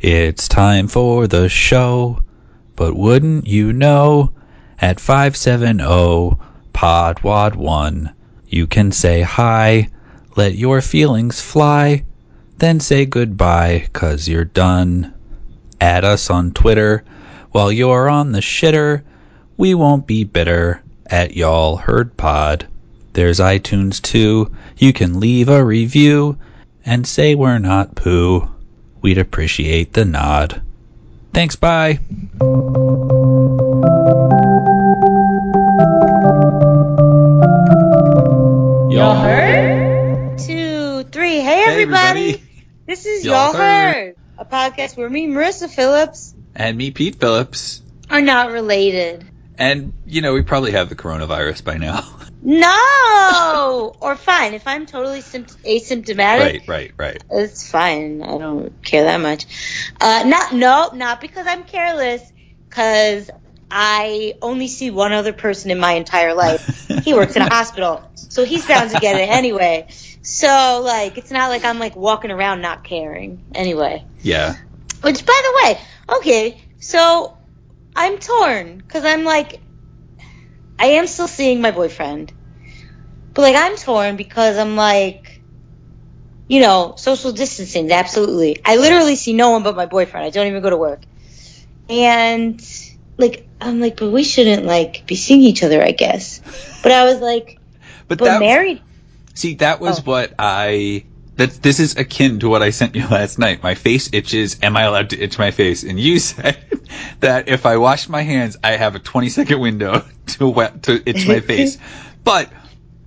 It's time for the show, but wouldn't you know? At 570 Pod Wad 1, you can say hi, let your feelings fly, then say goodbye, cause you're done. Add us on Twitter while you're on the shitter. We won't be bitter at Y'all Heard Pod. There's iTunes too. You can leave a review and say we're not poo. We'd appreciate the nod. Thanks, bye. Y'all heard? Two, three. Hey, everybody. everybody. This is Y'all Y'all, heard. a podcast where me, Marissa Phillips, And me, Pete Phillips. are not related. And, you know, we probably have the coronavirus by now. No! or fine, if I'm totally sympt- asymptomatic, right, right, right. it's fine. I don't care that much. Uh, not, no, not because I'm careless, because I only see one other person in my entire life. he works in a hospital, so he's bound to get it anyway. So, like, it's not like I'm, like, walking around not caring. Anyway. Yeah. Which, by the way, okay, so I'm torn because I'm like, I am still seeing my boyfriend, but like I'm torn because I'm like, you know, social distancing, absolutely. I literally see no one but my boyfriend. I don't even go to work, and like I'm like, but we shouldn't like be seeing each other, I guess. But I was like, But, but that, married. see, that was Oh. what I, that, this is akin to what I sent you last night. My face itches. Am I allowed to itch my face? And you said that if I wash my hands, I have a 20 second window to wet, to itch my face. But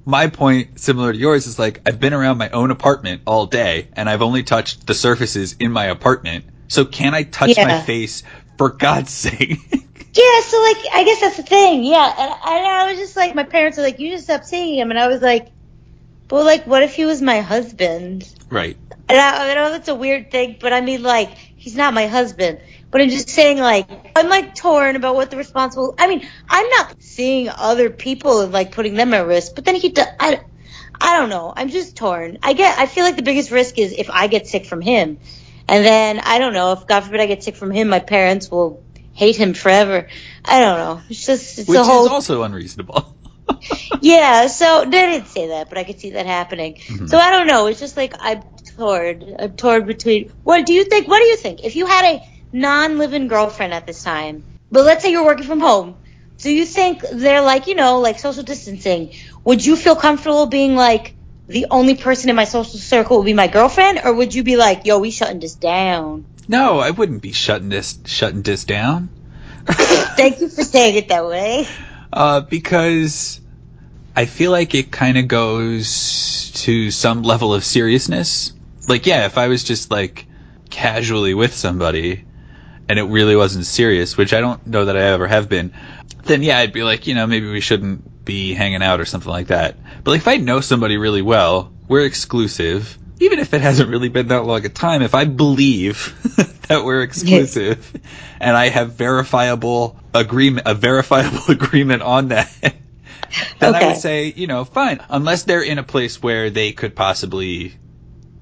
my point, similar to yours, is like I've been around my own apartment all day and I've only touched the surfaces in my apartment. So can I touch my face for God's sake? Yeah, so like I guess that's the thing. Yeah, and, and I was just like, my parents are like, you just stopped seeing him, and I was like, but like, what if he was my husband? right. And I, I know that's a weird thing, but I mean, like, he's not my husband. But I'm just saying, like, I'm like torn about what the responsible. I mean, I'm not seeing other people and like putting them at risk, but then he, do, I, I don't know. I'm just torn. I get. I feel like the biggest risk is if I get sick from him, and then I don't know if God forbid I get sick from him, my parents will hate him forever. I don't know. It's just it's Which whole is also unreasonable. yeah, so they didn't say that, but I could see that happening. Mm-hmm. So I don't know. It's just like I'm torn. I'm torn between. What do you think? What do you think? If you had a non-living girlfriend at this time, but let's say you're working from home, do you think they're like you know like social distancing? Would you feel comfortable being like the only person in my social circle would be my girlfriend, or would you be like, yo, we shutting this down? No, I wouldn't be shutting this shutting this down. Thank you for saying it that way. Uh, because I feel like it kind of goes to some level of seriousness. Like, yeah, if I was just like casually with somebody and it really wasn't serious, which I don't know that I ever have been, then yeah, I'd be like, you know, maybe we shouldn't be hanging out or something like that. But like, if I know somebody really well, we're exclusive. Even if it hasn't really been that long a time, if I believe that we're exclusive and I have verifiable agreement, a verifiable agreement on that, then I would say, you know, fine. Unless they're in a place where they could possibly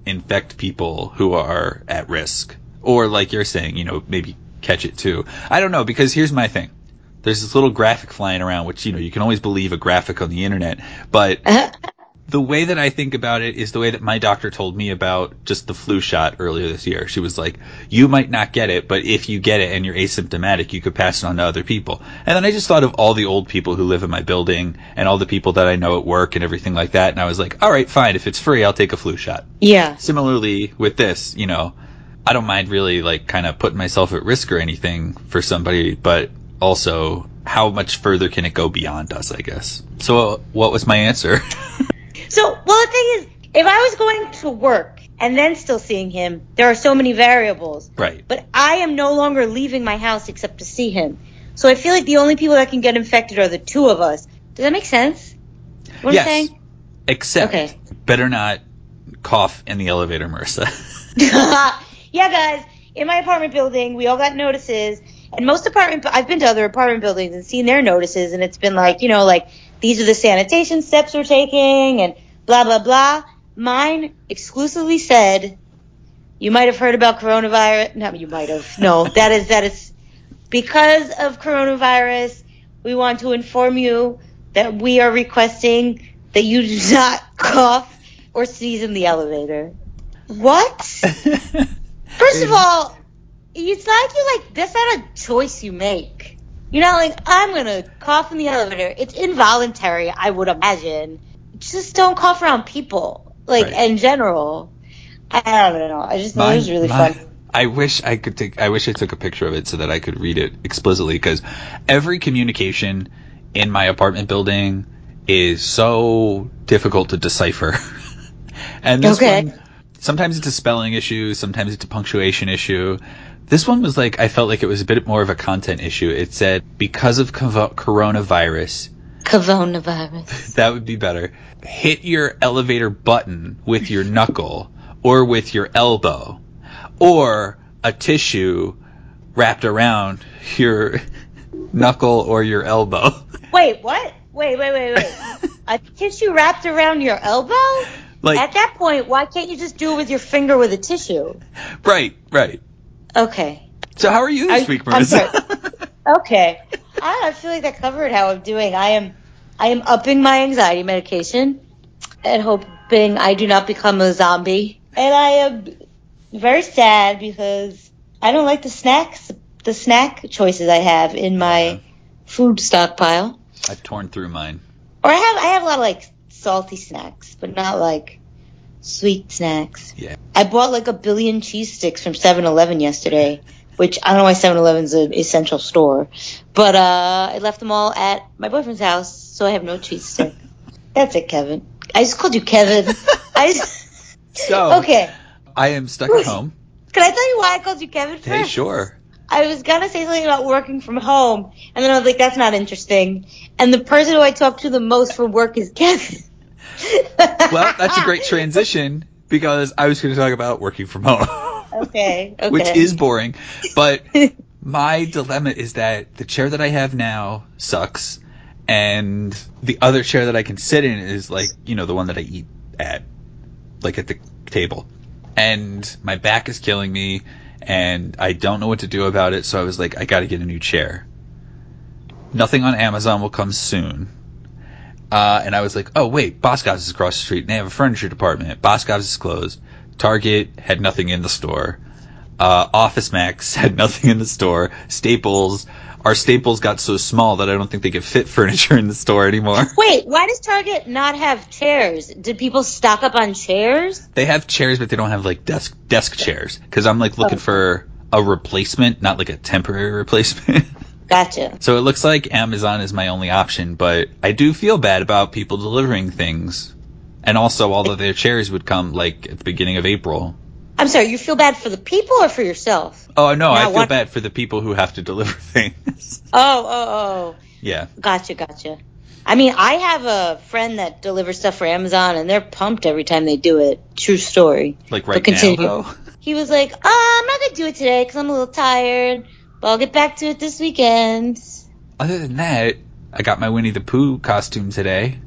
infect people who are at risk. Or like you're saying, you know, maybe catch it too. I don't know, because here's my thing. There's this little graphic flying around, which, you know, you can always believe a graphic on the internet, but the way that I think about it is the way that my doctor told me about just the flu shot earlier this year. She was like, you might not get it, but if you get it and you're asymptomatic, you could pass it on to other people. And then I just thought of all the old people who live in my building and all the people that I know at work and everything like that. And I was like, all right, fine. If it's free, I'll take a flu shot. Yeah. Similarly with this, you know, I don't mind really like kind of putting myself at risk or anything for somebody, but also how much further can it go beyond us, I guess. So uh, what was my answer? So, well, the thing is, if I was going to work and then still seeing him, there are so many variables. right. But I am no longer leaving my house except to see him. So I feel like the only people that can get infected are the two of us. Does that make sense? What Yes. I'm saying? Except, Okay. better not cough in the elevator, Marissa. yeah, guys. In my apartment building, we all got notices, and most apartment. I've been to other apartment buildings and seen their notices, and it's been like, you know, like these are the sanitation steps we're taking, and blah blah blah. Mine exclusively said, you might have heard about coronavirus. No, you might have. No, that is that is because of coronavirus. We want to inform you that we are requesting that you do not cough or sneeze in the elevator. What? First of all, it's not like you like that's not a choice you make. You're not like I'm gonna cough in the elevator. It's involuntary, I would imagine. Just don't cough around people, like Right. in general. I don't know. I just thought it was really fun. I wish I could take. I wish I took a picture of it so that I could read it explicitly because every communication in my apartment building is so difficult to decipher. and this Okay. one, sometimes it's a spelling issue, sometimes it's a punctuation issue. This one was like I felt like it was a bit more of a content issue. It said because of coronavirus, Coronavirus. that would be better. Hit your elevator button with your knuckle or with your elbow or a tissue wrapped around your knuckle or your elbow. Wait, what? Wait, wait, wait, wait. a tissue wrapped around your elbow? Like At that point, why can't you just do it with your finger with a tissue? right, right. Okay. So how are you this I- week, I'm Marissa? Okay. I, I feel like that covered how I'm doing. I am I am upping my anxiety medication and hoping I do not become a zombie. And I am very sad because I don't like the snacks the snack choices I have in my food stockpile. I've torn through mine. Or I have I have a lot of like salty snacks, but not like sweet snacks. Yeah. I bought like a billion cheese sticks from 7-Eleven yesterday, which I don't know why 7-Eleven's an essential store, but uh, I left them all at my boyfriend's house, so I have no cheese stick. That's it, Kevin. I just called you Kevin. I just, So okay. I am stuck at home. Can I tell you why I called you Kevin first? Hey, sure. I was gonna say something about working from home, and then I was like, that's not interesting. And the person who I talk to the most for work is Kevin. Well, that's a great transition because I was going to talk about working from home. Okay, okay. which is boring. But my dilemma is that the chair that I have now sucks, and the other chair that I can sit in is like you know the one that I eat at, like at the table, and my back is killing me, and I don't know what to do about it. So I was like, I got to get a new chair. Nothing on Amazon will come soon. Uh, and I was like, oh wait, Boscov's is across the street. And they have a furniture department. Boscov's is closed. Target had nothing in the store. Uh, Office Max had nothing in the store. Staples, our Staples got so small that I don't think they could fit furniture in the store anymore. Wait, why does Target not have chairs? Did people stock up on chairs? They have chairs, but they don't have like desk desk chairs. Because I'm like looking for a replacement, not like a temporary replacement. Gotcha. so it looks like Amazon is my only option, but I do feel bad about people delivering things. And also, all of their chairs would come like at the beginning of April. I'm sorry, you feel bad for the people or for yourself? Oh no, I feel bad for the people who have to deliver things. Oh, oh, oh. yeah. Gotcha, gotcha. I mean, I have a friend that delivers stuff for Amazon, and they're pumped every time they do it. True story. Like But right continue. now, though. He was like, oh, I'm not going to do it today because I'm a little tired, but I'll get back to it this weekend. Other than that, I got my Winnie the Pooh costume today.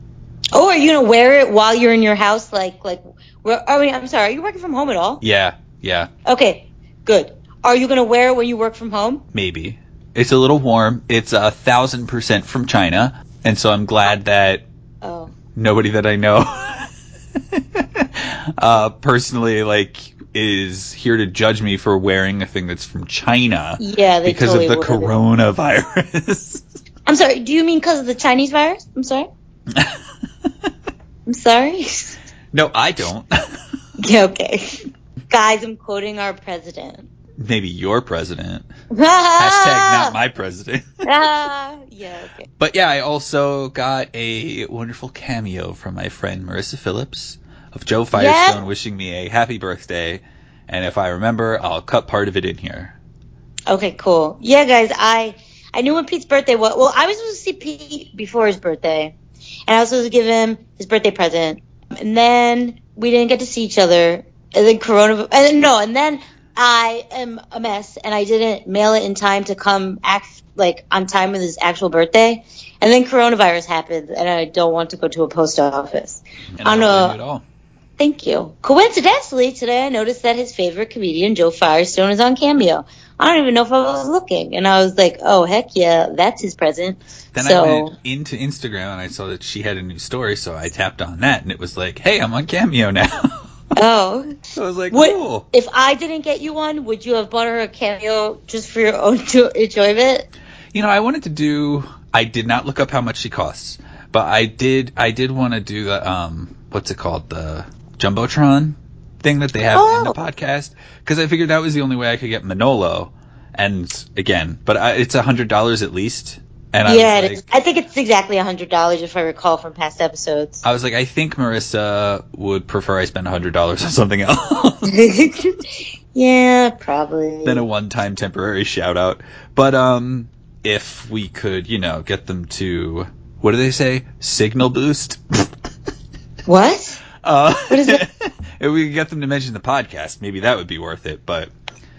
Oh, are you going to wear it while you're in your house? Like, like, where, I mean, I'm sorry, are you working from home at all? Yeah, yeah, Okay, good. Are you going to wear it when you work from home? maybe. It's a little warm. It's a thousand percent from China, and so I'm glad that Oh. nobody that I know uh, personally like is here to judge me for wearing a thing that's from China Yeah, because totally of the coronavirus. I'm sorry, do you mean because of the Chinese virus? I'm sorry? I'm sorry? no, I don't. yeah, okay. Guys, I'm quoting our president. Maybe your president. Hashtag not my president. Ah, yeah, okay. But yeah, I also got a wonderful cameo from my friend Marissa Phillips of Jo Firestone wishing me a happy birthday. And if I remember, I'll cut part of it in here. Okay, cool. Yeah, guys, I I knew when Pete's birthday was. Well, I was supposed to see Pete before his birthday, and I was supposed to give him his birthday present. And then we didn't get to see each other. And then Corona. And no, and then I am a mess, and I didn't mail it in time to come act like on time with his actual birthday. And then coronavirus happened, and I don't want to go to a post office. And I I don't don't know. at all. Thank you. Coincidentally, today I noticed that his favorite comedian, Jo Firestone, is on Cameo. I don't even know if I was looking. And I was like, oh, heck yeah, that's his present. Then so, I went into Instagram and I saw that she had a new story, so I tapped on that and it was like, hey, I'm on Cameo now. oh. so I was like, cool. If I didn't get you one, would you have bought her a Cameo just for your own jo- enjoyment? You know, I wanted to do. I did not look up how much she costs, but I did. I did want to do the um, what's it called, the jumbotron thing that they have in the Oh. podcast, because I figured that was the only way I could get Manolo. And again, but I, it's a hundred dollars at least. And I yeah, was it is. like, I think it's exactly a hundred dollars if I recall from past episodes. I was like, I think Marissa would prefer I spend a hundred dollars on something else. yeah, probably. than a one-time temporary shout out. But um, if we could, you know, get them to what do they say? Signal boost. what? Uh, What is it? if we could get them to mention the podcast, maybe that would be worth it. But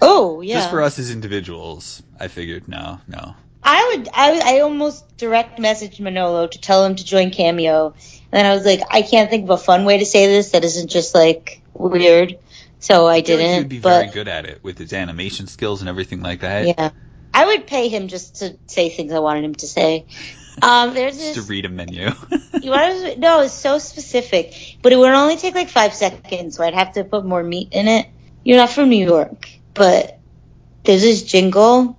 Oh, yeah. just for us as individuals, I figured no, no. I would, I, I almost direct messaged Manolo to tell him to join Cameo, and then I was like, I can't think of a fun way to say this that isn't just like weird, so I I didn't. he would be but very good at it with his animation skills and everything like that. yeah, I would pay him just to say things I wanted him to say. Um, there's Just to read a menu. You want to, no, it's so specific, but it would only take like five seconds, so I'd have to put more meat in it. You're not from New York, but there's this jingle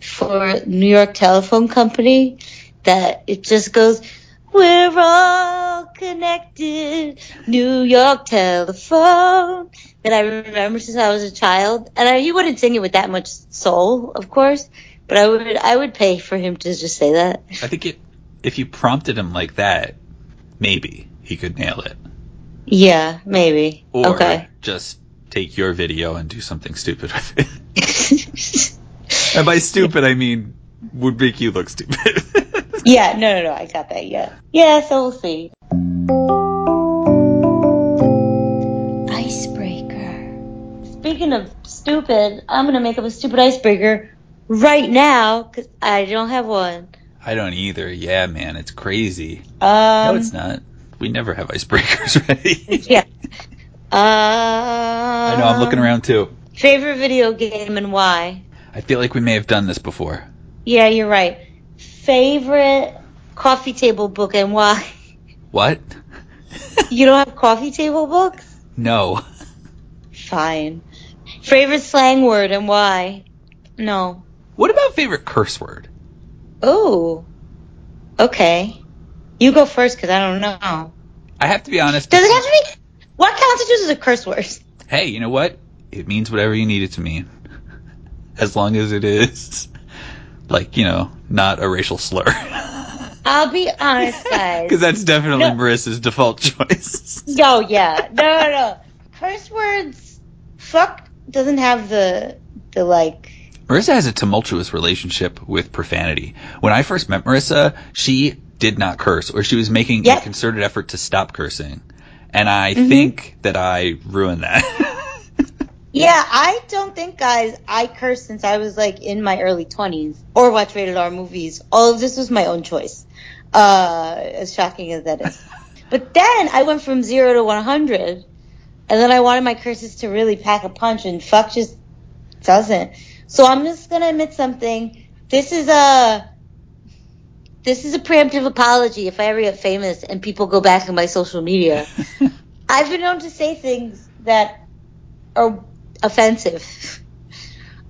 for New York Telephone Company that it just goes, "We're all connected, New York Telephone." That I remember since I was a child, and I, he wouldn't sing it with that much soul, of course, but I would, I would pay for him to just say that. I think it, if you prompted him like that, maybe he could nail it. Yeah, maybe. Or okay. just take your video and do something stupid with it. and by stupid, I mean would make you look stupid. yeah, no, no, no, I got that. Yeah, yeah. So we'll see. Icebreaker. Speaking of stupid, I'm gonna make up a stupid icebreaker right now because I don't have one. I don't either. Yeah, man, it's crazy. Um, no, it's not. We never have icebreakers ready. Yeah. Uh, I know. I'm looking around too. Favorite video game and why? I feel like we may have done this before. Yeah, you're right. Favorite coffee table book and why? What? You don't have coffee table books? no. Fine. Favorite slang word and why? No. What about favorite curse word? Oh. Okay. You go first because I don't know. I have to be honest. Does it have to be? What constitutes as a curse word? Hey, you know what? It means whatever you need it to mean. As long as it is, like, you know, not a racial slur. I'll be honest, guys. Because that's definitely No. Marissa's default choice. Yo, yeah. No, no, no. Curse words. Fuck doesn't have the the like. Marissa has a tumultuous relationship with profanity. When I first met Marissa, she did not curse, or she was making Yep. a concerted effort to stop cursing. And I Mhm. think that I ruined that. Yeah, I don't think, guys, I cursed since I was like in my early twenties or watch rated R movies. All of this was my own choice. Uh, as shocking as that is. But then I went from zero to one hundred, and then I wanted my curses to really pack a punch, and fuck just doesn't. So I'm just gonna admit something. This is a this is a preemptive apology if I ever get famous and people go back in my social media. I've been known to say things that are offensive.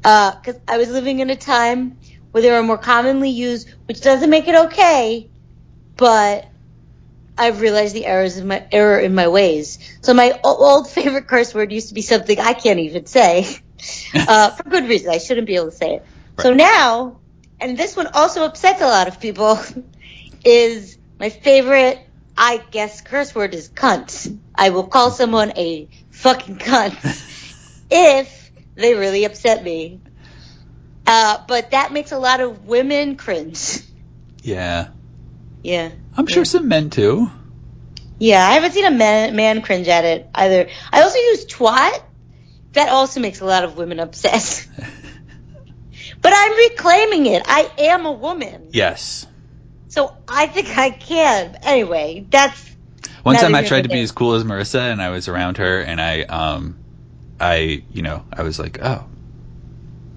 Uh, because I was living in a time where they were more commonly used, which doesn't make it okay, but I've realized the errors in my error in my ways. So my old favorite curse word used to be something I can't even say, uh, for good reason. I shouldn't be able to say it. So now, and this one also upsets a lot of people, is my favorite, I guess, curse word is cunt. I will call someone a fucking cunt if they really upset me. Uh, but that makes a lot of women cringe. yeah. Yeah. I'm sure Yeah. some men too. Yeah, I haven't seen a man, man cringe at it either. I also use twat. That also makes a lot of women upset. but I'm reclaiming it. I am a woman. yes. So I think I can. Anyway, that's One time I tried to be as cool as Marissa, and I was around her, and I, um, I, you know, I was like, oh,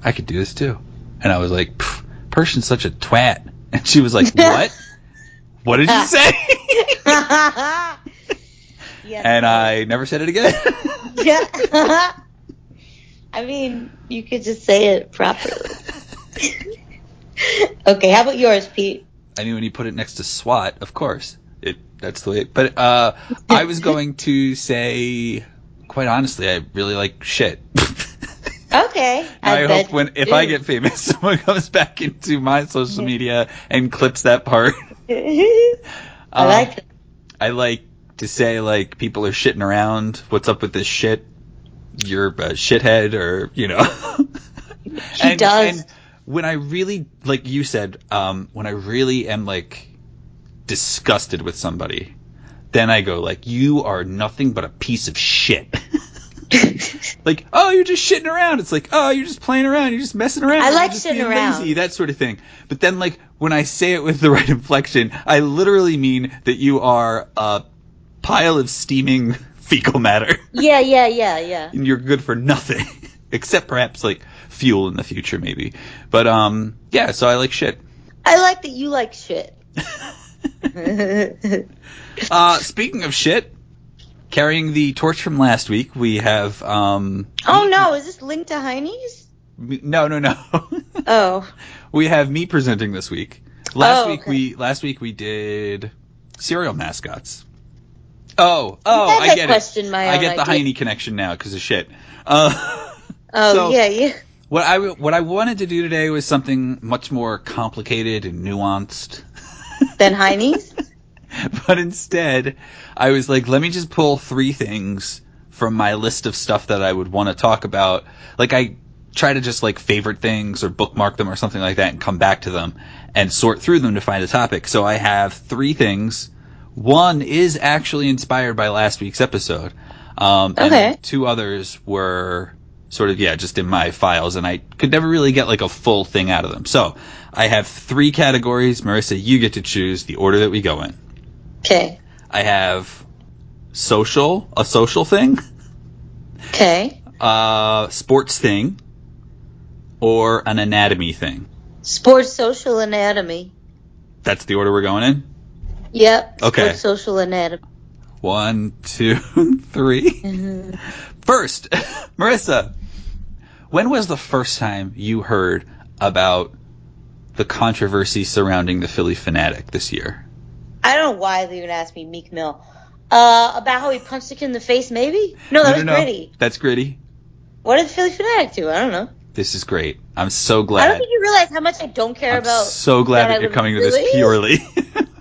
I could do this too, and I was like, "Pff, Persian's such a twat, and she was like, what? what did you say? yes. and I never said it again. Yeah. I mean, you could just say it properly. okay, how about yours, Pete? I mean, when you put it next to SWAT, of course, it that's the way. But uh, I was going to say, quite honestly, I really like shit. Okay. I, bet hope when if I get famous, someone comes back into my social media and clips that part. I Um, like it. I like to say like people are shitting around. What's up with this shit? You're a shithead, or you know. He does. And when I really, like you said, um, when I really am like disgusted with somebody, then I go like, "You are nothing but a piece of shit." like, oh, you're just shitting around. It's like, oh, you're just playing around. You're just messing around. I like shitting around. Lazy, that sort of thing. But then, like, when I say it with the right inflection, I literally mean that you are a pile of steaming fecal matter, yeah, yeah, yeah, yeah. and you're good for nothing except perhaps like fuel in the future, maybe. But um, yeah. So I like shit. I like that you like shit. Uh, speaking of shit, carrying the torch from last week, we have um. oh no, is this linked to Heine's? No, no, no. Oh. we have me presenting this week. Last Oh, week we last week we did cereal mascots. Oh, oh, I I get question it. my I get the idea. Heine connection now because of shit. Uh, Oh So- yeah, yeah. what I what I wanted to do today was something much more complicated and nuanced. than Heine's? but instead, I was like, let me just pull three things from my list of stuff that I would want to talk about. Like I try to just like favorite things or bookmark them or something like that and come back to them and sort through them to find a topic. So I have three things. One is actually inspired by last week's episode. Um, and Okay. two others were sort of, yeah, just in my files and I could never really get like a full thing out of them. So I have three categories. Marissa, you get to choose the order that we go in. Okay. I have social, a social thing, Okay. uh, sports thing, or an anatomy thing. Sports social anatomy. That's the order we're going in. Yep. Okay. Social anatomy. One, two, three. Mhm. First, Marissa, when was the first time you heard about the controversy surrounding the Phillie Phanatic this year? I don't know why they even asked me Meek Mill. Uh, about how he punched a kid in the face, maybe? No, that was gritty. That's gritty. What did the Phillie Phanatic do? I don't know. This is great. I'm so glad. I don't think you realize how much I don't care I'm about. so glad that that you're coming to this purely.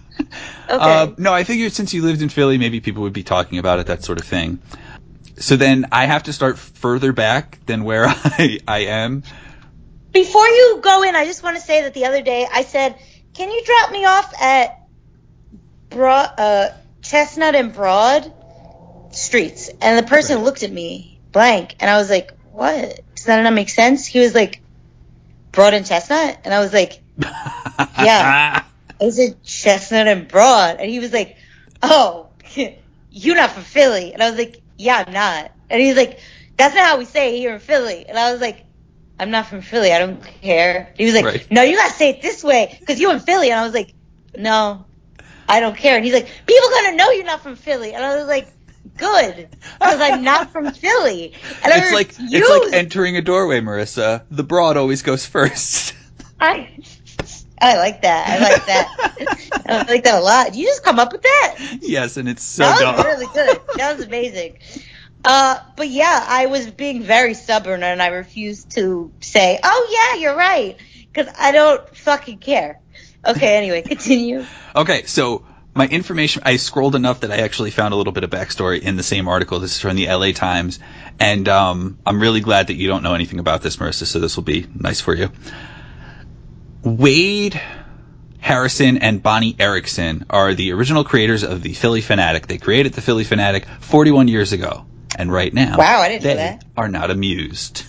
Okay. Uh, no, I figured since you lived in Philly, maybe people would be talking about it, that sort of thing. So then I have to start further back than where I, I am. Before you go in, I just want to say that the other day I said, "Can you drop me off at Broad, uh, Chestnut and Broad streets?" And the person Right. looked at me blank, and I was like, "What? Does that not make sense?" He was like, "Broad and Chestnut," and I was like, Yeah. "I said Chestnut and Broad," and he was like, "Oh, you're not from Philly," and I was like, "Yeah, I'm not," and he's like, "That's not how we say it here in Philly," and I was like. I'm not from Philly. I don't care. He was like, Right. no, you gotta say it this way because you're in Philly. And I was like, no, I don't care. And he's like, people gonna know you're not from Philly. And I was like, good, because I'm not from Philly. And it's like it's like entering a doorway, Marissa. The broad always goes first. I, I like that. I like that. I like that a lot. Did you just come up with that? yes, and it's so that dumb. was really good. That was amazing. Uh, but yeah, I was being very stubborn and I refused to say, oh yeah, you're right. Cause I don't fucking care. Okay, anyway, continue. Okay, so my information, I scrolled enough that I actually found a little bit of backstory in the same article. This is from the LA Times. And um, I'm really glad that you don't know anything about this, Marissa, so this will be nice for you. Wade Harrison and Bonnie Erickson are the original creators of the Phillie Phanatic. They created the Phillie Phanatic 41 years ago. And right now, Wow, I didn't know that. are not amused.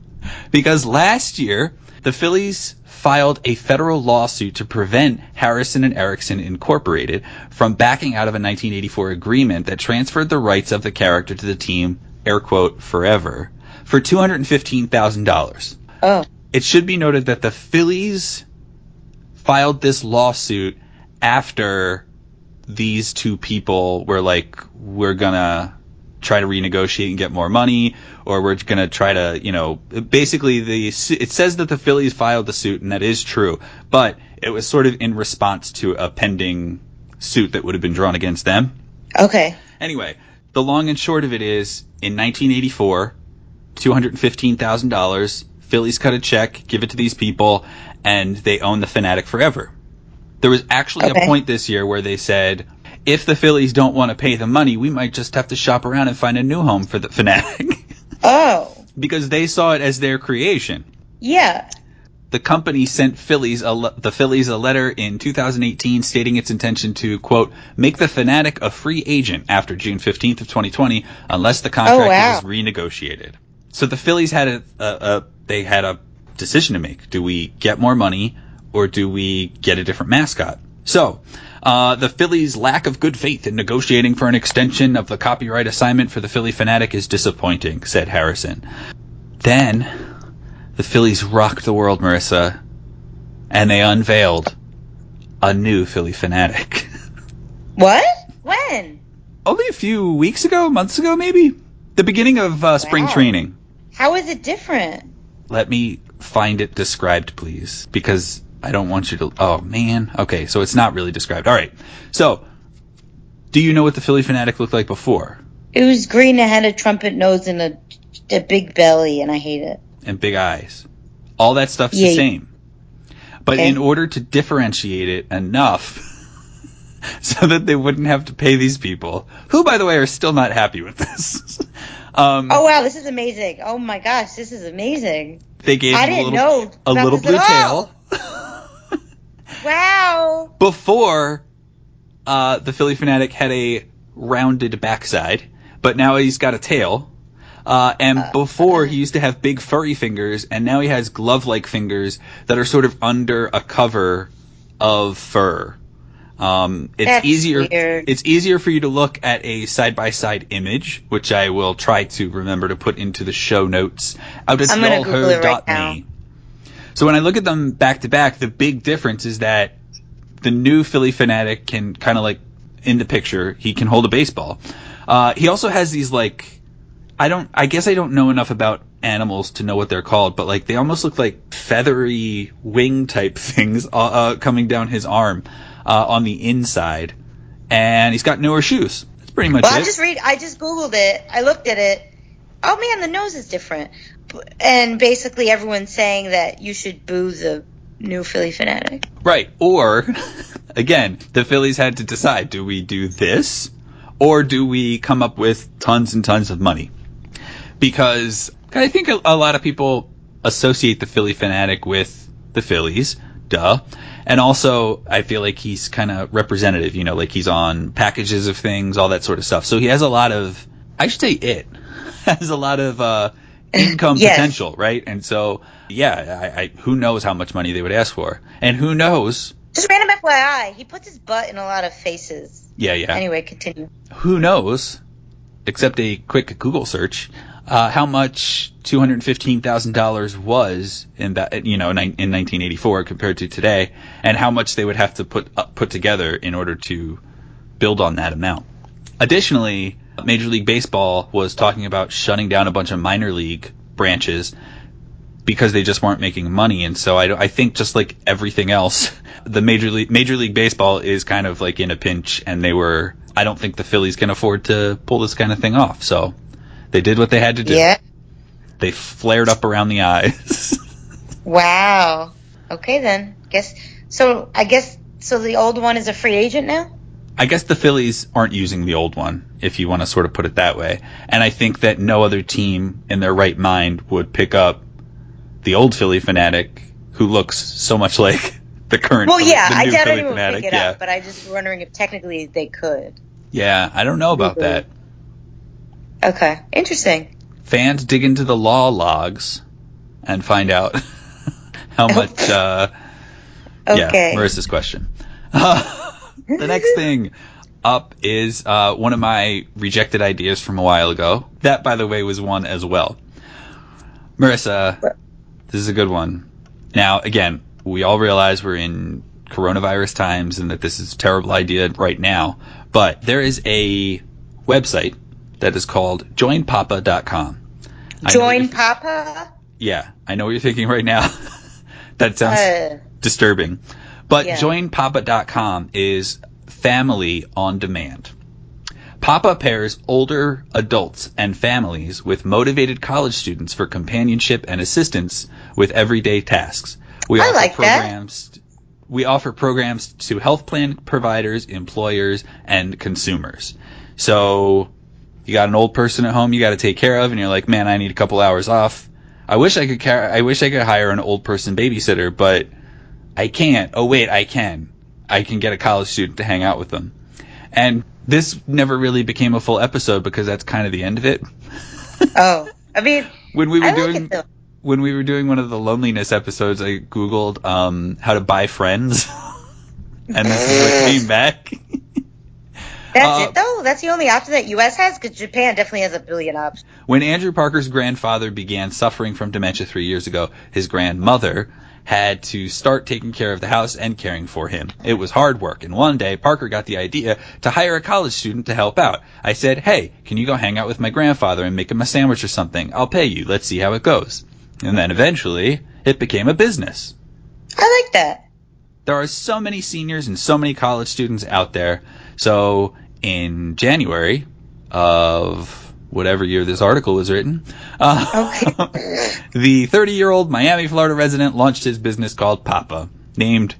because last year the Phillies filed a federal lawsuit to prevent Harrison and Erickson Incorporated from backing out of a 1984 agreement that transferred the rights of the character to the team, air quote, forever, for $215,000. Oh. It should be noted that the Phillies filed this lawsuit after these two people were like, we're gonna try to renegotiate and get more money, or we're gonna try to, you know, basically the it says that the Phillies filed the suit, and that is true, but it was sort of in response to a pending suit that would have been drawn against them. Okay. Anyway, the long and short of it is, in 1984, two hundred fifteen thousand dollars. Phillies cut a check, give it to these people, and they own the Phanatic forever. There was actually Okay. a point this year where they said, if the Phillies don't want to pay the money, we might just have to shop around and find a new home for the Phanatic. Oh. because they saw it as their creation. Yeah. The company sent Phillies a le- the Phillies a letter in 2018 stating its intention to quote make the Phanatic a free agent after June 15th of 2020 unless the oh, contract Oh, wow. is renegotiated. So the Phillies had a, a, a they had a decision to make. Do we get more money or do we get a different mascot? So, uh, the Phillies' lack of good faith in negotiating for an extension of the copyright assignment for the Phillie Phanatic is disappointing, said Harrison. Then, the Phillies rocked the world, Marissa, and they unveiled a new Phillie Phanatic. What? When? Only a few weeks ago, months ago, maybe? The beginning of uh, spring Wow. training. How is it different? Let me find it described, please, because I don't want you to. Oh man. Okay, so it's not really described. All right. So, do you know what the Phillie Phanatic looked like before? It was green. It had a trumpet nose and a, a big belly, and I hate it. And big eyes. All that stuff's Yeah. the same. But Okay. in order to differentiate it enough so that they wouldn't have to pay these people, who by the way are still not happy with this. Um, Oh wow, this is amazing. Oh my gosh, this is amazing. they gave I him a little, know a little blue tail. Wow. before uh, the Phillie Phanatic had a rounded backside, but now he's got a tail. Uh, and before he used to have big furry fingers, and now he has glove-like fingers that are sort of under a cover of fur. Um, it's That's easier. weird. It's easier for you to look at a side-by-side image, which I will try to remember to put into the show notes out at I'm gonna Google right. So when I look at them back to back, the big difference is that the new Phillie Phanatic can kind of like in the picture, he can hold a baseball. Uh, he also has these like, I don't, I guess I don't know enough about animals to know what they're called, but like they almost look like feathery wing type things uh, uh, coming down his arm uh, on the inside, and he's got newer shoes. That's pretty much Well, it. I just read. I just googled it. I looked at it. Oh man, the nose is different. And basically, everyone's saying that you should boo the new Phillie Phanatic. Right. Or, again, the Phillies had to decide do we do this or do we come up with tons and tons of money? Because I think a, a lot of people associate the Phillie Phanatic with the Phillies, duh. And also, I feel like he's kind of representative, you know, like he's on packages of things, all that sort of stuff. So he has a lot of, I should say it, has a lot of, uh, income Yes. potential, right? And so, yeah, I, I, who knows how much money they would ask for, and who knows? Just random FYI, he puts his butt in a lot of faces. Yeah, yeah. Anyway, continue. Who knows? Except a quick Google search, uh, how much two hundred fifteen thousand dollars was in that, you know, in, in 1984 compared to today, and how much they would have to put uh, put together in order to build on that amount. Additionally, Major League Baseball was talking about shutting down a bunch of minor league branches because they just weren't making money. And so I, I think just like everything else, the Major League Major League Baseball is kind of like in a pinch, and they were. I don't think the Phillies can afford to pull this kind of thing off. So they did what they had to do. Yeah. They flared up around the eyes. Wow. Okay then. Guess so. I guess so. The old one is a free agent now. I guess the Phillies aren't using the old one, if you want to sort of put it that way. And I think that no other team in their right mind would pick up the old Phillie Phanatic, who looks so much like the current. Well, yeah, I doubt Philly anyone would pick it yeah, up, but I just wondering if technically they could. yeah. I don't know about that. Okay, interesting. Fans dig into the law logs and find out how much. Uh, Okay. Yeah, Marissa's question. the next thing up is uh, one of my rejected ideas from a while ago. That, by the way, was one as well. Marissa, this is a good one. Now, again, we all realize we're in coronavirus times and that this is a terrible idea right now, but there is a website that is called joinpapa.com. I know what Join Papa. Yeah, I know what you're thinking right now. that sounds Uh, disturbing. But Yeah. joinpapa.com is family on demand. Papa pairs older adults and families with motivated college students for companionship and assistance with everyday tasks. We I offer like that. programs we offer programs to health plan providers, employers, and consumers. So you got an old person at home you got to take care of and you're like, "Man, I need a couple hours off." I wish I could car- I wish I could hire an old person babysitter, but I can't. Oh wait, I can. I can get a college student to hang out with them. And this never really became a full episode because that's kind of the end of it. oh, I mean, When we were like doing when we were doing one of the loneliness episodes, I googled um, how to buy friends, and this is what came back. That's Uh, it though. That's the only option that U.S. has because Japan definitely has a billion options. When Andrew Parker's grandfather began suffering from dementia three years ago, his grandmother had to start taking care of the house and caring for him. It was hard work, and one day Parker got the idea to hire a college student to help out. I said, hey, can you go hang out with my grandfather and make him a sandwich or something? I'll pay you. Let's see how it goes. And then eventually, it became a business. I like that. there are so many seniors and so many college students out there. So in January of whatever year this article was written, uh, the 30 year old Miami, Florida resident launched his business called Papa, named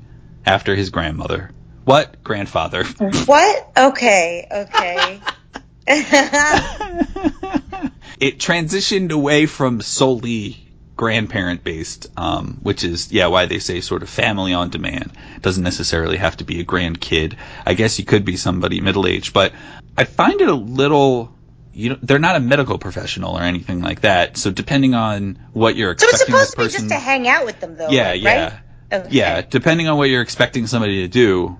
after his grandmother. What? Grandfather. What? Okay, okay. it transitioned away from solely grandparent based, um, which is yeah why they say sort of family on demand. It doesn't necessarily have to be a grandkid. I guess you could be somebody middle aged, but I find it a little. You know, they're not a medical professional or anything like that. So depending on what you're so it's expecting supposed this to be person, just to hang out with them, though. yeah, like, yeah, Right? Okay. yeah. Depending on what you're expecting somebody to do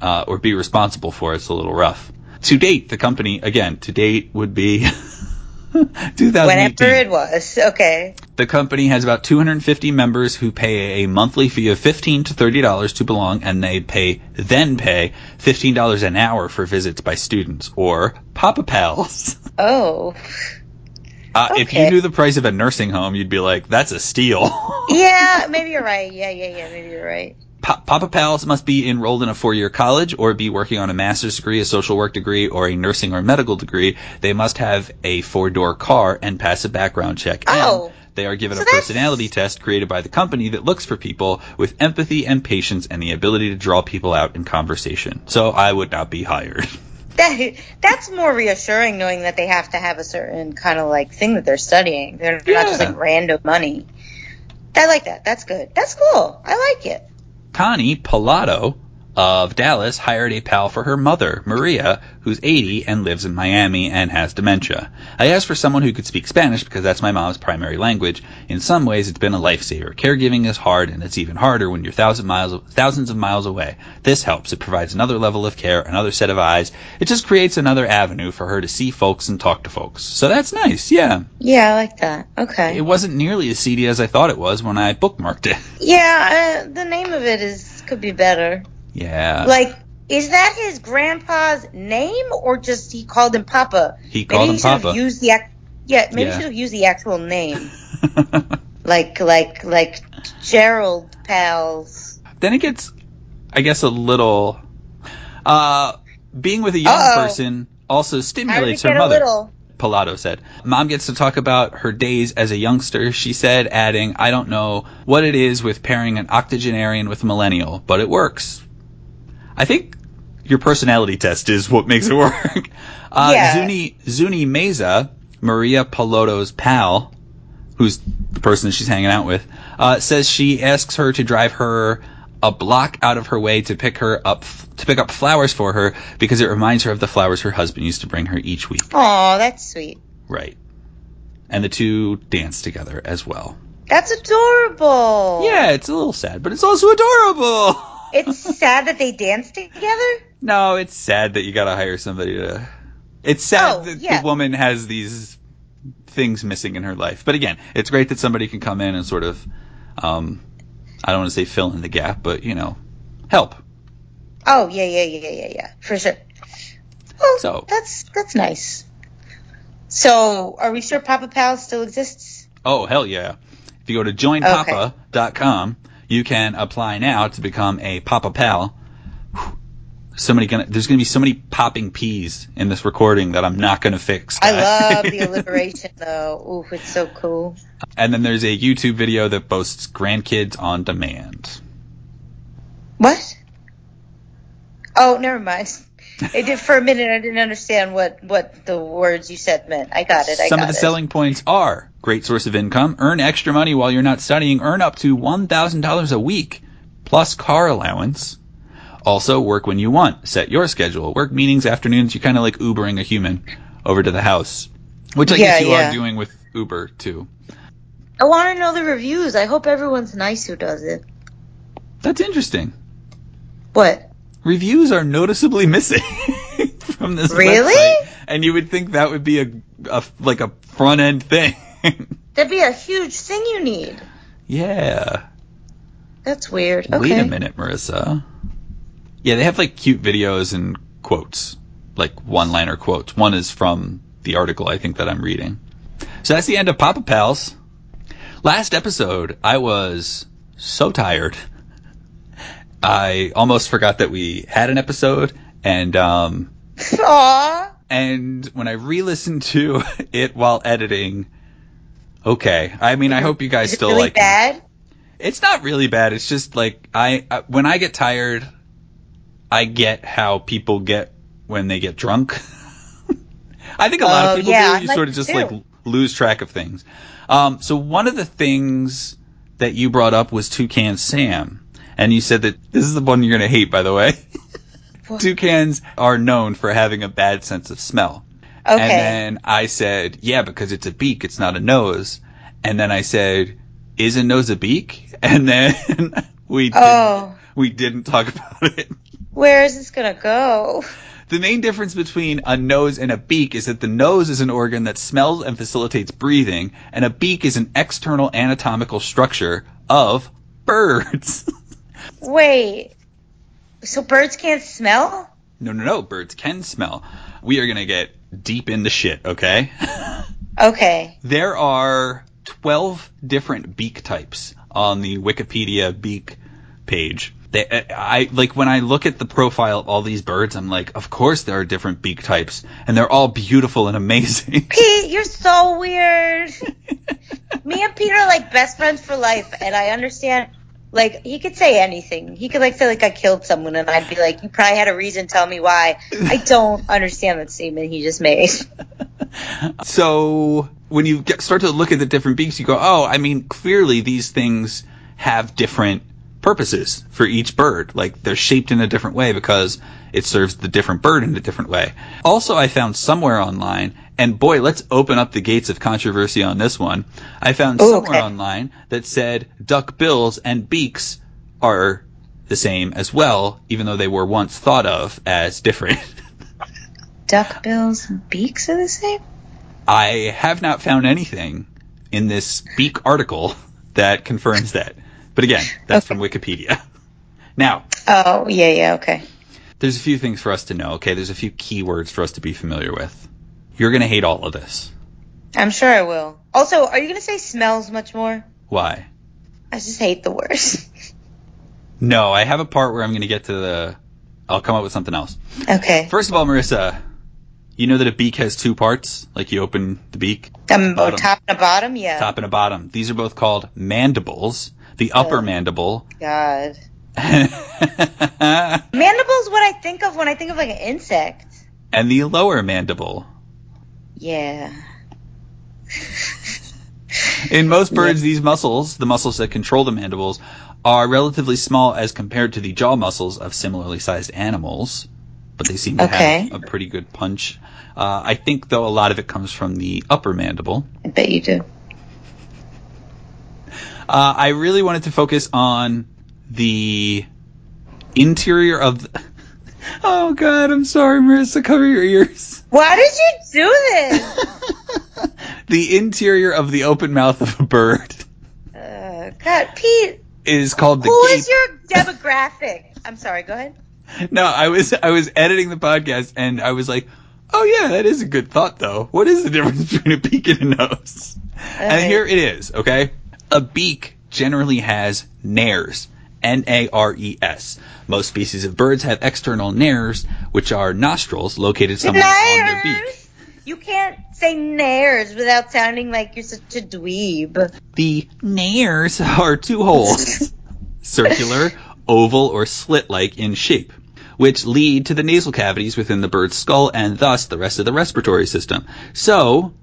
uh, or be responsible for, it's a little rough. To date, the company again to date would be 2018. Whenever it was. Okay. The company has about 250 members who pay a monthly fee of 15 to 30 dollars to belong, and they pay then pay 15 dollars an hour for visits by students or Papa Pals. Oh. Uh, If you knew the price of a nursing home, you'd be like, "That's a steal." Yeah, maybe you're right. Yeah, yeah, yeah. Maybe you're right. Pa- Papa Pals must be enrolled in a four-year college or be working on a master's degree, a social work degree, or a nursing or medical degree. They must have a four-door car and pass a background check. And Oh. they are given So a personality test created by the company that looks for people with empathy and patience and the ability to draw people out in conversation. So I would not be hired. That that's more reassuring knowing that they have to have a certain kind of like thing that they're studying. They're not just like random money. I like that. That's good. That's cool. I like it. Connie Pilato of Dallas hired a pal for her mother, Maria, who's 80 and lives in Miami and has dementia. I asked for someone who could speak Spanish because that's my mom's primary language. In some ways, it's been a lifesaver. Caregiving is hard, and it's even harder when you're thousand miles, thousands of miles away. This helps. It provides another level of care, another set of eyes. It just creates another avenue for her to see folks and talk to folks. So that's nice. Yeah. Yeah, I like that. Okay. It wasn't nearly as seedy as I thought it was when I bookmarked it. Yeah, uh, the name of it is could be better. Yeah. Like, is that his grandpa's name, or just he called him Papa? he called maybe him Papa. used the ac- yeah. Maybe Yeah. he should have used the actual name, like like like Gerald Pals. then it gets, I guess, a little. Uh, being with a young Uh-oh. person also How did it stimulates her mother. little? Pilato said. Mom gets to talk about her days as a youngster, she said, adding, I don't know what it is with pairing an octogenarian with a millennial, but it works. I think your personality test is what makes it work. Uh, Yeah. Zuni, Zuni Meza, Maria Piloto's pal, who's the person that she's hanging out with, uh, says she asks her to drive her a block out of her way to pick her up to pick up flowers for her because it reminds her of the flowers her husband used to bring her each week. Oh, that's sweet. Right. And the two dance together as well. That's adorable. Yeah, it's a little sad, but it's also adorable. It's sad that they dance together. no, it's sad that you gotta hire somebody to. It's sad Oh, that yeah. the woman has these things missing in her life. But again, it's great that somebody can come in and sort of, um, I don't want to say fill in the gap, but you know, help. Oh yeah, yeah, yeah, yeah, yeah, for sure. Well, So- that's that's nice. So, are we sure Papa Pal still exists? Oh, hell yeah. If you go to joinpapa.com, you can apply now to become a Papa Pal. Whew. So many gonna, there's gonna be so many popping peas in this recording that I'm not gonna fix. I love the alliteration though. Ooh, it's so cool. and then there's a YouTube video that boasts grandkids on demand. What? Oh, never mind. It did for a minute. I didn't understand what what the words you said meant. I got it. I Some got of the it. selling points are great source of income, earn extra money while you're not studying, earn up to $1,000 a week, plus car allowance. Also, work when you want. Set your schedule. Work meetings, afternoons. You're kind of like Ubering a human over to the house, which I Yeah, guess you yeah. are doing with Uber too. I want to know the reviews. I hope everyone's nice who does it. That's interesting. What? Reviews are noticeably missing from this Really? website, and you would think that would be a, a like a front end thing. That'd be a huge thing you need. yeah. That's weird. Okay. Wait a minute, Marissa. Yeah, they have like cute videos and quotes, like one-liner quotes. One is from the article I think that I'm reading. So that's the end of Papa Pals. Last episode, I was so tired. I almost forgot that we had an episode, and um, Aww. and when I re-listened to it while editing, okay. I mean, I hope you guys still really like. it. bad? It's not really bad. It's just like I, I when I get tired, I get how people get when they get drunk. I think a lot Oh, of people yeah, do. You sort of just too. like lose track of things. Um, so one of the things that you brought up was Toucan Sam, and you said that this is the one you're gonna hate, by the way. Toucans are known for having a bad sense of smell. Okay. And then I said, yeah, because it's a beak, it's not a nose. And then I said, is a nose a beak? And then we didn't, oh, we didn't talk about it. where is this gonna go? The main difference between a nose and a beak is that the nose is an organ that smells and facilitates breathing, and a beak is an external anatomical structure of birds. Wait. So birds can't smell? no, no, no, birds can smell. We are gonna get deep into shit, okay? Okay. There are 12 different beak types on the Wikipedia beak page. They, uh, I like when I look at the profile of all these birds, I'm like, of course there are different beak types, and they're all beautiful and amazing. Pete, you're so weird. Me and Pete are like best friends for life, and I understand. Like he could say anything. He could like say like I killed someone, and I'd be like, you probably had a reason. Tell me why. I don't understand that statement he just made. so when you get, start to look at the different beaks, you go, oh, I mean, clearly these things have different purposes for each bird. Like they're shaped in a different way because it serves the different bird in a different way. Also, I found somewhere online, and boy, let's open up the gates of controversy on this one. I found Ooh, somewhere okay. online that said duck bills and beaks are the same as well, even though they were once thought of as different. Duck bills and beaks are the same. I have not found anything in this beak article that confirms that. But again, that's from Wikipedia. Now, Oh yeah, yeah, okay. there's a few things for us to know, okay? There's a few keywords for us to be familiar with. You're going to hate all of this. I'm sure I will. Also, are you gonna say smells much more? Why? I just hate the word. No, I have a part where I'm going to get to the. I'll come up with something else. okay. First of all, Marissa, you know that a beak has two parts? Like you open the beak, Um, Bottom. top and a bottom, yeah. top and a bottom. These are both called mandibles. The upper Oh. mandible. God. and Mandible's what I think of when I think of like an insect. And the lower mandible. Yeah. In most birds, these muscles, the muscles that control the mandibles, are relatively small as compared to the jaw muscles of similarly sized animals, but they seem to Okay. have a pretty good punch. Uh, I think, though, a lot of it comes from the upper mandible. I bet you do. Uh, I really wanted to focus on the interior of. The... Oh God, I'm sorry, Marissa. Cover your ears. Why did you do this? the interior of the open mouth of a bird Uh, God, Pete, is called the who gape. is your demographic? I'm sorry. Go ahead. No, I was I was editing the podcast and I was like, oh yeah, that is a good thought though. What is the difference between a beak and a nose? And here it is, okay? A beak generally has nares. N-A-R-E-S. Most species of birds have external nares, which are nostrils located somewhere on their beak. You can't say nares without sounding like you're such a dweeb. The nares are two holes, circular, oval, or slit-like in shape, which lead to the nasal cavities within the bird's skull and thus the rest of the respiratory system. So,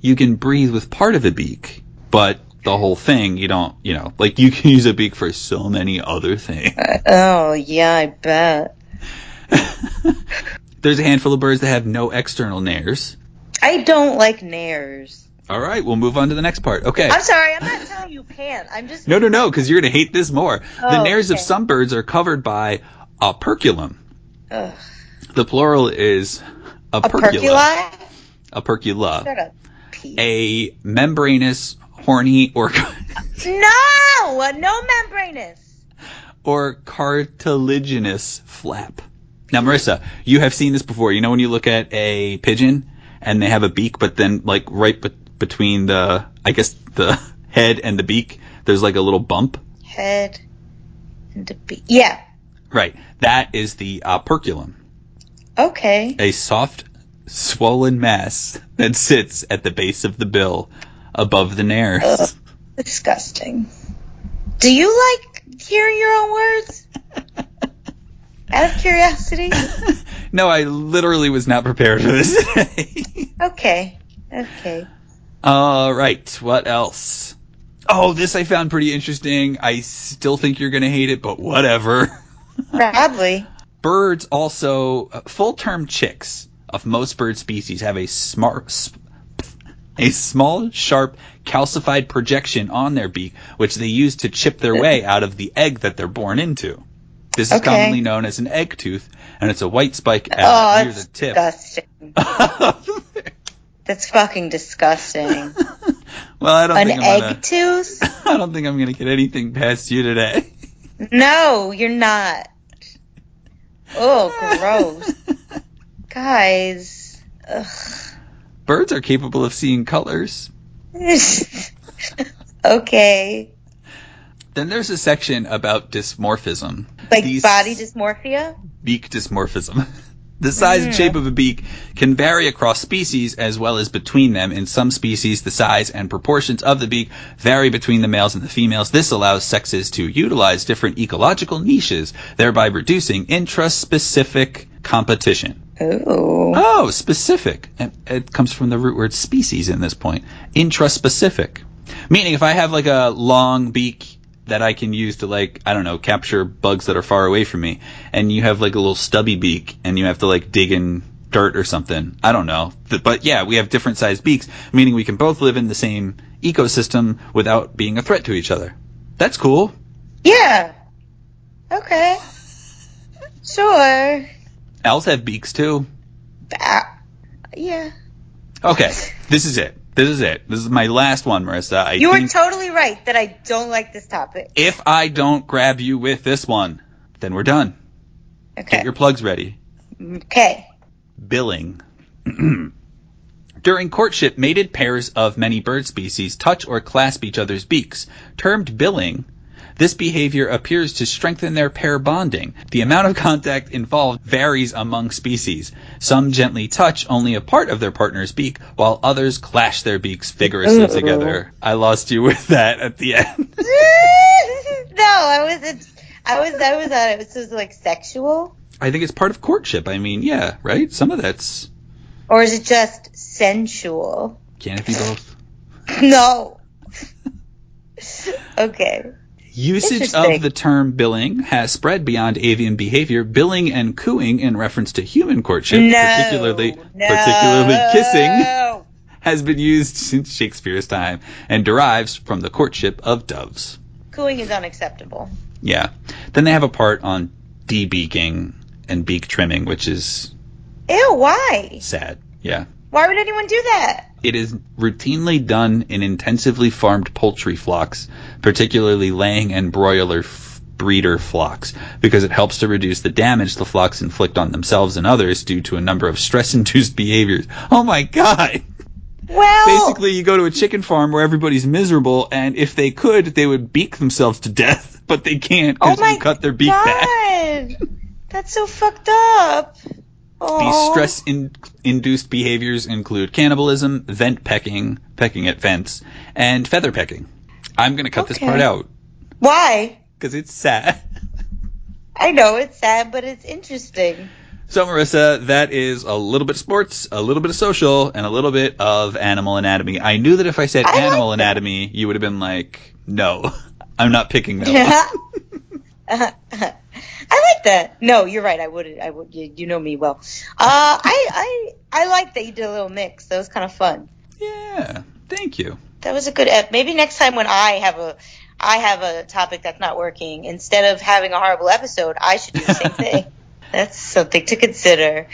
you can breathe with part of a beak, but the whole thing, you don't, you know, like you can use a beak for so many other things. Oh, yeah, I bet. There's a handful of birds that have no external nares. I don't like nares. All right, we'll move on to the next part. Okay. I'm sorry, I'm not telling you can't. I'm just. No, no, no, because you're going to hate this more. the Oh, nares of some birds are covered by operculum. Ugh. The plural is A opercula. perculi? Opercula. Shut up. A membranous, horny, or No! No membranous. or cartilaginous flap. Now, Marissa, you have seen this before. You know when you look at a pigeon and they have a beak, but then like right be- between the, I guess the head and the beak, there's like a little bump. Head and a beak. Yeah. Right. That is the uh, operculum. Okay. a soft, swollen mass that sits at the base of the bill above the nares. Ugh. Disgusting. Do you like hearing your own words? Out of curiosity? no, I literally was not prepared for this. Okay. Okay. All right, what else? Oh, this I found pretty interesting. I still think you're going to hate it, but whatever. Probably. Birds also, uh, full-term chicks of most bird species have a smart, a small, sharp, calcified projection on their beak, which they use to chip their way out of the egg that they're born into. This is Okay. commonly known as an egg tooth, and it's a white spike oh, uh, near that's the tip. disgusting. That's fucking disgusting. well, I don't An think I'm egg gonna, tooth? I don't think I'm gonna get anything past you today. No, you're not. Oh, gross. Guys. Ugh. Birds are capable of seeing colors. okay. Then there's a section about dysmorphism. Like These- body dysmorphia? beak dysmorphism. The size and shape mm. of a beak can vary across species as well as between them. In some species, the size and proportions of the beak vary between the males and the females. This allows sexes to utilize different ecological niches, thereby reducing intraspecific competition. Ooh. Oh, specific. It comes from the root word species in this point. Intraspecific. Meaning if I have like a long beak that I can use to like, I don't know, capture bugs that are far away from me, and you have like a little stubby beak and you have to like dig in dirt or something. I don't know. But yeah, we have different sized beaks, meaning we can both live in the same ecosystem without being a threat to each other. That's cool. Yeah. Okay. Sure. Owls have beaks too. Ah, yeah. Okay, this is it. This is it. This is my last one, Marissa. I You think- totally right that I don't like this topic. If I don't grab you with this one, then we're done. Okay. Get your plugs ready. Okay. Billing. During courtship, mated pairs of many bird species touch or clasp each other's beaks. Termed billing, this behavior appears to strengthen their pair bonding. The amount of contact involved varies among species. Some gently touch only a part of their partner's beak, while others clash their beaks vigorously Ooh. together. I lost you with that at the end. no, I was. I was. I was. Uh, this was like sexual, I think it's part of courtship. I mean, yeah, right? Some of that's or is it just sensual? can it be both? No. okay. Usage of the term billing has spread beyond avian behavior. Billing and cooing in reference to human courtship, No. particularly no. particularly kissing, has been used since Shakespeare's time and derives from the courtship of doves. Cooing is unacceptable. Yeah. Then they have a part on debeaking and beak trimming, which is Ew, why? sad. Yeah. Why would anyone do that? It is routinely done in intensively farmed poultry flocks, particularly laying and broiler f- breeder flocks, because it helps to reduce the damage the flocks inflict on themselves and others due to a number of stress-induced behaviors. Oh my god! Well, Basically, you go to a chicken farm where everybody's miserable, and if they could, they would beak themselves to death, but they can't oh because my you cut their beak God. back. That's so fucked up. These Oh. stress in- induced behaviors include cannibalism, vent pecking, pecking at vents, and feather pecking. I'm going to cut this part out Why? because it's sad. I know it's sad, but it's interesting. So, Marissa, that is a little bit of sports, a little bit of social, and a little bit of animal anatomy. I knew that if I said I like animal that. anatomy, you would have been like, no, I'm not picking that. I like that. No, you're right. I wouldn't. I would. You, you know me well. Uh, I I I like that you did a little mix. That was kind of fun. Yeah, thank you. That was a good. Ep- Maybe next time when I have a I have a topic that's not working, instead of having a horrible episode, I should do the same thing. That's something to consider.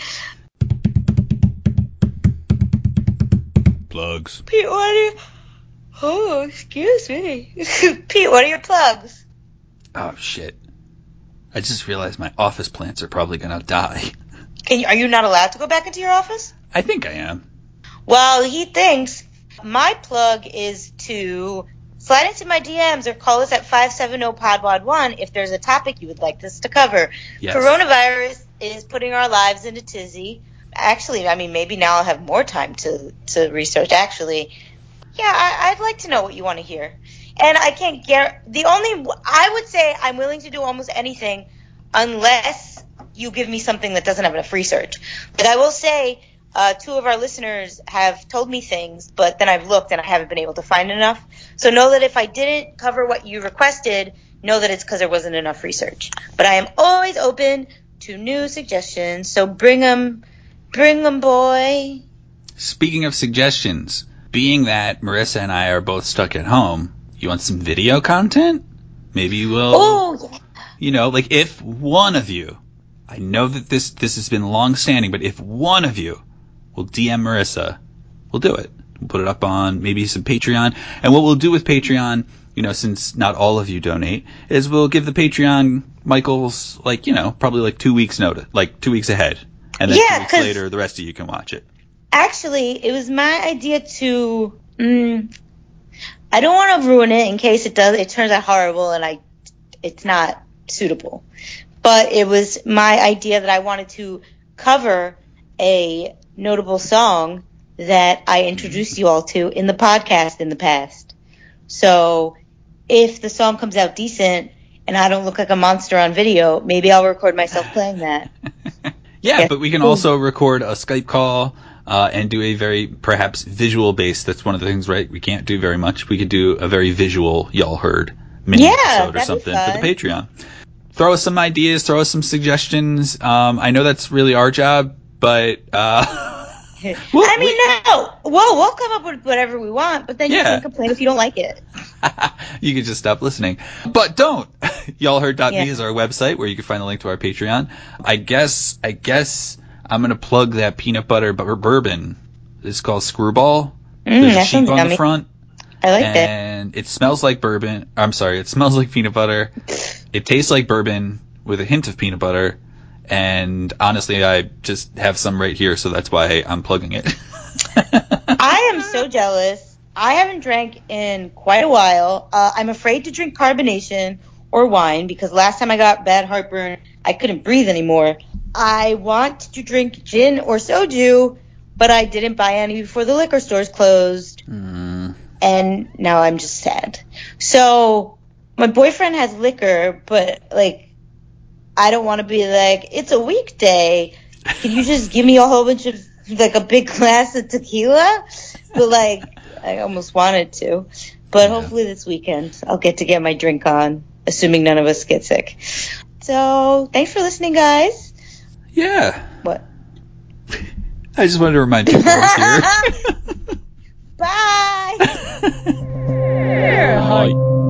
Plugs. Pete, what are you? Oh, excuse me. Pete, what are your plugs? Oh, shit. I just realized my office plants are probably going to die. Can you, are you not allowed to go back into your office? I think I am. Well, he thinks my plug is to slide into my DMs or call us at 570-PODWAD1 if there's a topic you would like us to cover. Yes. Coronavirus is putting our lives into tizzy. Actually, I mean, maybe now I'll have more time to, to research. Actually, yeah, I, I'd like to know what you want to hear. And I can't get the only, I would say I'm willing to do almost anything unless you give me something that doesn't have enough research. But I will say, uh, two of our listeners have told me things, but then I've looked and I haven't been able to find enough. So know that if I didn't cover what you requested, know that it's because there wasn't enough research. But I am always open to new suggestions. So bring them, bring them, boy. Speaking of suggestions, being that Marissa and I are both stuck at home, you want some video content? Maybe we'll, Oh, yeah. you know, like if one of you, I know that this this has been long standing, but if one of you will DM Marissa, we'll do it. We'll put it up on maybe some Patreon. And what we'll do with Patreon, you know, since not all of you donate, is we'll give the Patreon Michael's like, you know, probably like two weeks notice, like two weeks ahead. And then Yeah, two weeks later, the rest of you can watch it. Actually, it was my idea to. Mm, I don't want to ruin it in case it does. It turns out horrible and I, it's not suitable. But it was my idea that I wanted to cover a notable song that I introduced you all to in the podcast in the past. So if the song comes out decent and I don't look like a monster on video, maybe I'll record myself playing that. Yeah, Yeah. but we can also record a Skype call uh, and do a very perhaps visual based. That's one of the things, right? We can't do very much. We could do a very visual y'all heard mini Yeah, episode or something for the. Patreon. Throw us some ideas. Throw us some suggestions. Um, I know that's really our job, but uh, Well, I mean, no. Well, we'll come up with whatever we want, but then you can't complain if you don't like it. you can just stop listening. But don't. Y'allheard.me Yeah. is our website where you can find the link to our Patreon. I guess, I guess I'm going to plug that peanut butter bourbon. It's called Screwball. Mm, There's a sheep on the front. I like that. and it smells like bourbon. I'm sorry, it smells like peanut butter. It tastes like bourbon with a hint of peanut butter. And honestly, I just have some right here, so that's why I'm plugging it. I am so jealous. I haven't drank in quite a while. Uh, I'm afraid to drink carbonation or wine because last time I got bad heartburn, I couldn't breathe anymore. I want to drink gin or soju, but I didn't buy any before the liquor stores closed. Mm, and now I'm just sad. So my boyfriend has liquor, but like I don't want to be like it's a weekday. Can you just give me a whole bunch of like a big glass of tequila? But like I almost wanted to, but Yeah. hopefully this weekend I'll get to get my drink on, assuming none of us get sick. So thanks for listening, guys. Yeah. What? I just wanted to remind you I here. Bye. Bye.